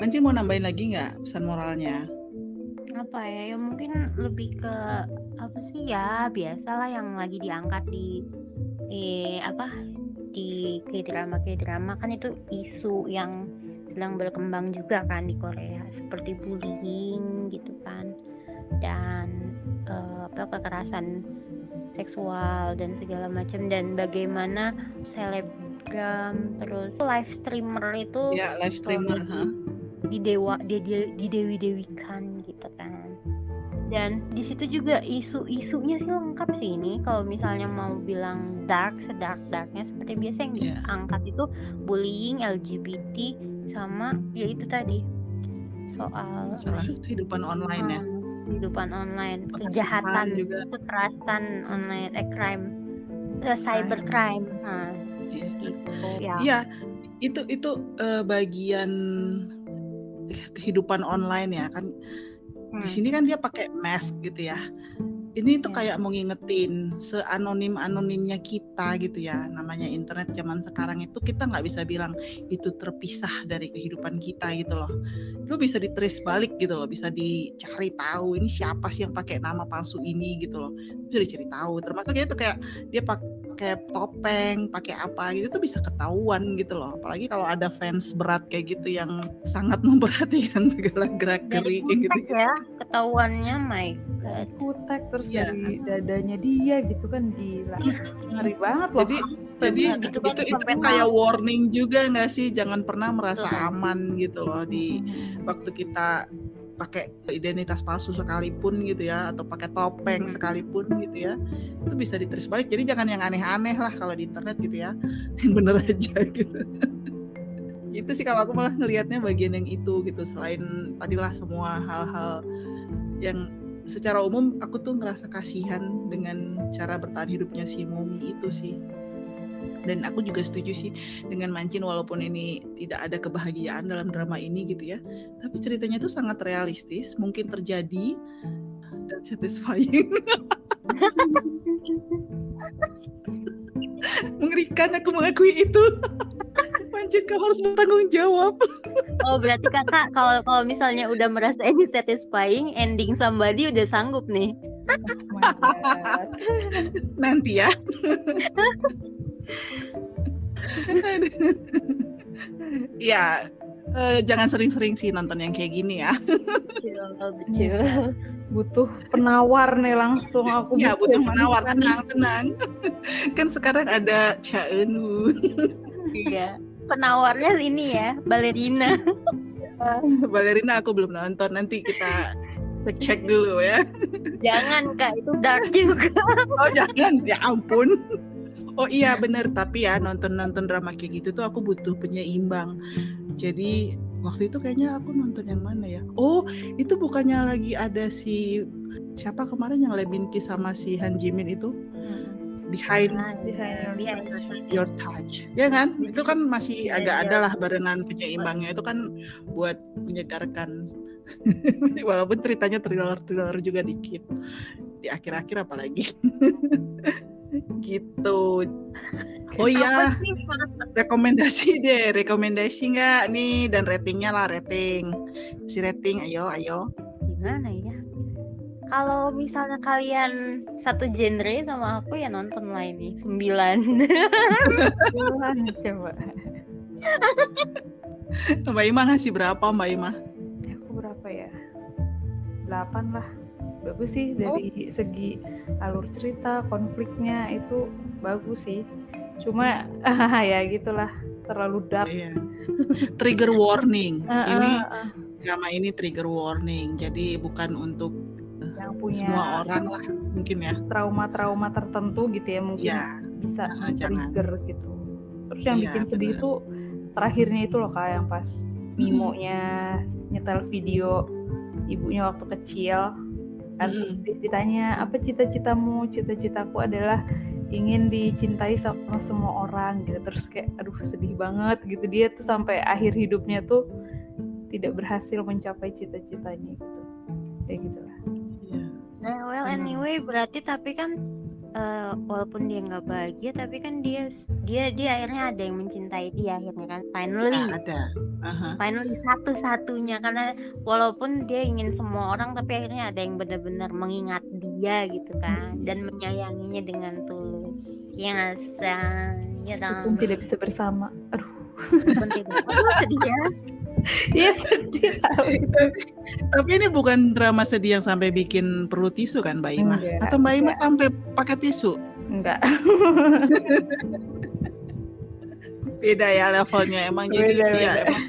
Speaker 3: Manci mau nambahin lagi nggak pesan moralnya?
Speaker 2: apa ya ya mungkin lebih ke apa sih ya biasalah yang lagi diangkat di di apa di k drama k drama kan itu isu yang sedang berkembang juga kan di Korea seperti bullying gitu kan dan eh, apa kekerasan seksual dan segala macam dan bagaimana selebgram terus live streamer itu
Speaker 3: Ya, live streamer.
Speaker 2: di- di dewa di, di, dewi dewikan gitu kan dan di situ juga isu-isunya sih lengkap sih ini kalau misalnya mau bilang dark sedark darknya seperti biasa yang
Speaker 3: Iya.
Speaker 2: diangkat itu bullying LGBT sama ya itu tadi soal apa
Speaker 3: Masalah
Speaker 2: sih
Speaker 3: kehidupan online ya.
Speaker 2: Kehidupan online
Speaker 3: Kekerasan
Speaker 2: kejahatan
Speaker 3: juga.
Speaker 2: kekerasan online eh crime eh, cyber crime nah,
Speaker 3: Iya.
Speaker 2: gitu ya
Speaker 3: Iya, itu itu eh, bagian kehidupan online ya kan. Di
Speaker 2: Hmm.
Speaker 3: sini kan dia pakai mask gitu ya. Ini tuh
Speaker 2: Ya.
Speaker 3: kayak mau ngingetin seanonim anonimnya kita gitu ya. Namanya internet zaman sekarang itu kita nggak bisa bilang itu terpisah dari kehidupan kita gitu loh. Lu bisa di-trace balik gitu loh, bisa dicari tahu ini siapa sih yang pakai nama palsu ini gitu loh. Bisa dicari tahu. Termasuk itu kayak dia pakai topeng, pakai apa gitu tuh bisa ketahuan gitu loh. Apalagi kalau ada fans berat kayak gitu yang sangat memperhatikan segala gerak
Speaker 2: dari
Speaker 3: gerik kayak gitu.
Speaker 2: ya ketahuannya my god.
Speaker 1: Kutek terus
Speaker 3: Iya.
Speaker 1: dari dadanya dia gitu kan gila. Ngeri banget loh.
Speaker 3: Jadi jadi itu
Speaker 2: gitu kan
Speaker 3: itu,
Speaker 2: sampai
Speaker 3: kayak warning juga nggak sih? Jangan pernah merasa aman gitu loh di waktu kita pakai identitas palsu sekalipun gitu ya atau pakai topeng
Speaker 2: Hmm.
Speaker 3: sekalipun gitu ya itu bisa diterus balik. Jadi jangan yang aneh-aneh lah kalau di internet gitu ya yang bener aja gitu. Itu sih kalau aku malah ngelihatnya bagian yang itu gitu selain tadilah semua hal-hal yang secara umum aku tuh ngerasa kasihan dengan cara bertahan hidupnya si Momi itu sih dan aku juga setuju sih dengan Mancin walaupun ini tidak ada kebahagiaan dalam drama ini gitu ya. Tapi ceritanya itu sangat realistis mungkin terjadi dan satisfying. Mengerikan aku mengakui itu. Mancin kau harus bertanggung jawab.
Speaker 2: Oh berarti kakak kalau kalau misalnya udah merasa ini satisfying ending somebody udah sanggup nih.
Speaker 1: Oh
Speaker 3: nanti ya ya eh, jangan sering-sering sih nonton yang kayak gini ya.
Speaker 2: Betul betul
Speaker 1: butuh penawar nih langsung aku
Speaker 3: ya butuh
Speaker 1: yang
Speaker 3: penawar tenang tenang. Kan sekarang ada Chaeun
Speaker 2: iya penawarnya ini ya balerina.
Speaker 3: Balerina aku belum nonton nanti kita cek dulu ya.
Speaker 2: Jangan kak itu dark juga.
Speaker 3: Oh jangan ya ampun oh iya bener. Tapi ya nonton nonton drama kayak gitu tuh aku butuh penyeimbang jadi waktu itu kayaknya aku nonton yang mana ya? Oh itu bukannya lagi ada si siapa kemarin yang Lebinki sama si Han Jimin itu? Behind
Speaker 2: Nah,
Speaker 1: Behind
Speaker 2: behind
Speaker 1: your
Speaker 3: touch. Ya kan? Itu kan masih agak
Speaker 2: iya.
Speaker 3: ada lah barengan penyeimbangnya itu kan buat menyegarkan. Walaupun ceritanya thriller thriller juga dikit. Di akhir-akhir apalagi gitu. Oh iya. rekomendasi deh rekomendasi nggak? Nih dan ratingnya lah rating. Si rating ayo ayo.
Speaker 2: Gimana ya? Kalau misalnya kalian satu genre sama aku ya nonton lah ini sembilan.
Speaker 1: Coba?
Speaker 3: Mbak Ima ngasih berapa Mbak Ima?
Speaker 1: Aku berapa ya? 8 lah bagus sih dari segi alur cerita konfliknya itu bagus sih. Cuma ya gitulah terlalu dark.
Speaker 3: Iya. trigger warning.
Speaker 1: Ah,
Speaker 3: ini
Speaker 1: ah, ah.
Speaker 3: drama ini trigger warning. Jadi bukan untuk
Speaker 1: yang punya
Speaker 3: semua orang lah mungkin ya.
Speaker 1: trauma-trauma tertentu gitu ya mungkin
Speaker 3: ya
Speaker 1: bisa
Speaker 3: jangan.
Speaker 1: trigger gitu. Terus yang
Speaker 3: Iya,
Speaker 1: bikin sedih
Speaker 3: benar.
Speaker 1: itu terakhirnya itu loh kak yang pas Mimonya nyetel video ibunya waktu kecil kan terus
Speaker 3: Hmm.
Speaker 1: di- ditanya apa cita-citamu? Cita-citaku adalah ingin dicintai sama semua orang gitu. Terus kayak aduh sedih banget gitu. Dia tuh sampai akhir hidupnya tuh tidak berhasil mencapai cita-citanya gitu. Kayak gitu lah.
Speaker 3: Iya.
Speaker 2: Nah, well anyway berarti tapi kan eh, walaupun dia nggak bahagia tapi kan dia dia dia akhirnya ada yang mencintai dia akhirnya kan finally.
Speaker 3: Nah, ada. Aha.
Speaker 2: finally satu-satunya karena walaupun dia ingin semua orang tapi akhirnya ada yang benar-benar mengingat dia gitu kan dan menyayanginya dengan tulus. Ya nggak sih? ya dong.
Speaker 1: tidak bisa bersama. Aduh.
Speaker 2: Meskipun tidak sedih ya
Speaker 1: iya sedih tahu.
Speaker 3: tapi ini bukan drama sedih yang sampai bikin perlu tisu kan Mbak Ima
Speaker 1: Enggak,
Speaker 3: atau Mbak Ima
Speaker 1: enggak.
Speaker 3: sampai pakai tisu
Speaker 1: enggak
Speaker 3: beda ya levelnya emang jadi
Speaker 1: Beda,
Speaker 3: ya
Speaker 1: beda.
Speaker 3: emang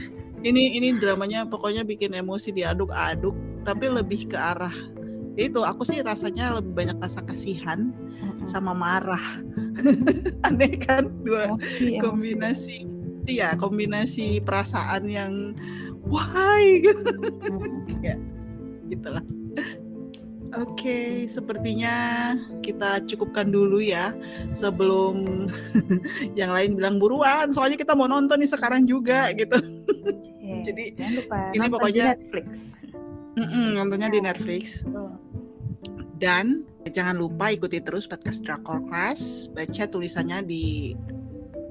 Speaker 3: ini ini dramanya pokoknya bikin emosi diaduk-aduk tapi lebih ke arah itu aku sih rasanya lebih banyak rasa kasihan sama marah aneh kan dua
Speaker 1: Emosi, emosi.
Speaker 3: Kombinasi iya kombinasi perasaan yang why gitu
Speaker 1: Mm-mm.
Speaker 3: gitulah Oke, sepertinya kita cukupkan dulu ya sebelum yang lain bilang buruan. Soalnya kita mau nonton nih sekarang juga gitu.
Speaker 1: Oke,
Speaker 3: Jadi,
Speaker 1: jangan lupa
Speaker 3: ini
Speaker 1: nonton di
Speaker 3: pokoknya-
Speaker 1: Netflix.
Speaker 3: Mm-mm, nontonnya di Netflix.
Speaker 1: Tuh.
Speaker 3: Dan jangan lupa ikuti terus podcast Drakor Class. Baca tulisannya di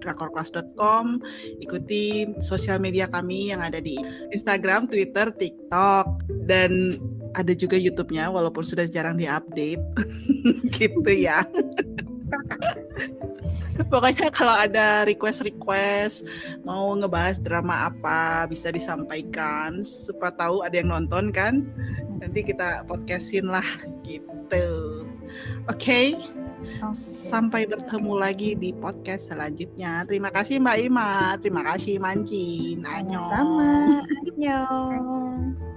Speaker 3: drakorclass.com. Ikuti sosial media kami yang ada di Instagram, Twitter, TikTok, dan ada juga YouTube-nya walaupun sudah jarang diupdate. gitu ya. Pokoknya kalau ada request-request mau ngebahas drama apa bisa disampaikan supaya tahu ada yang nonton kan. Nanti kita podcastin lah gitu.
Speaker 1: Oke.
Speaker 3: Sampai bertemu lagi di podcast selanjutnya. Terima kasih Mbak Ima, terima kasih Mancin. Annyeong.
Speaker 1: Sama. Annyeong.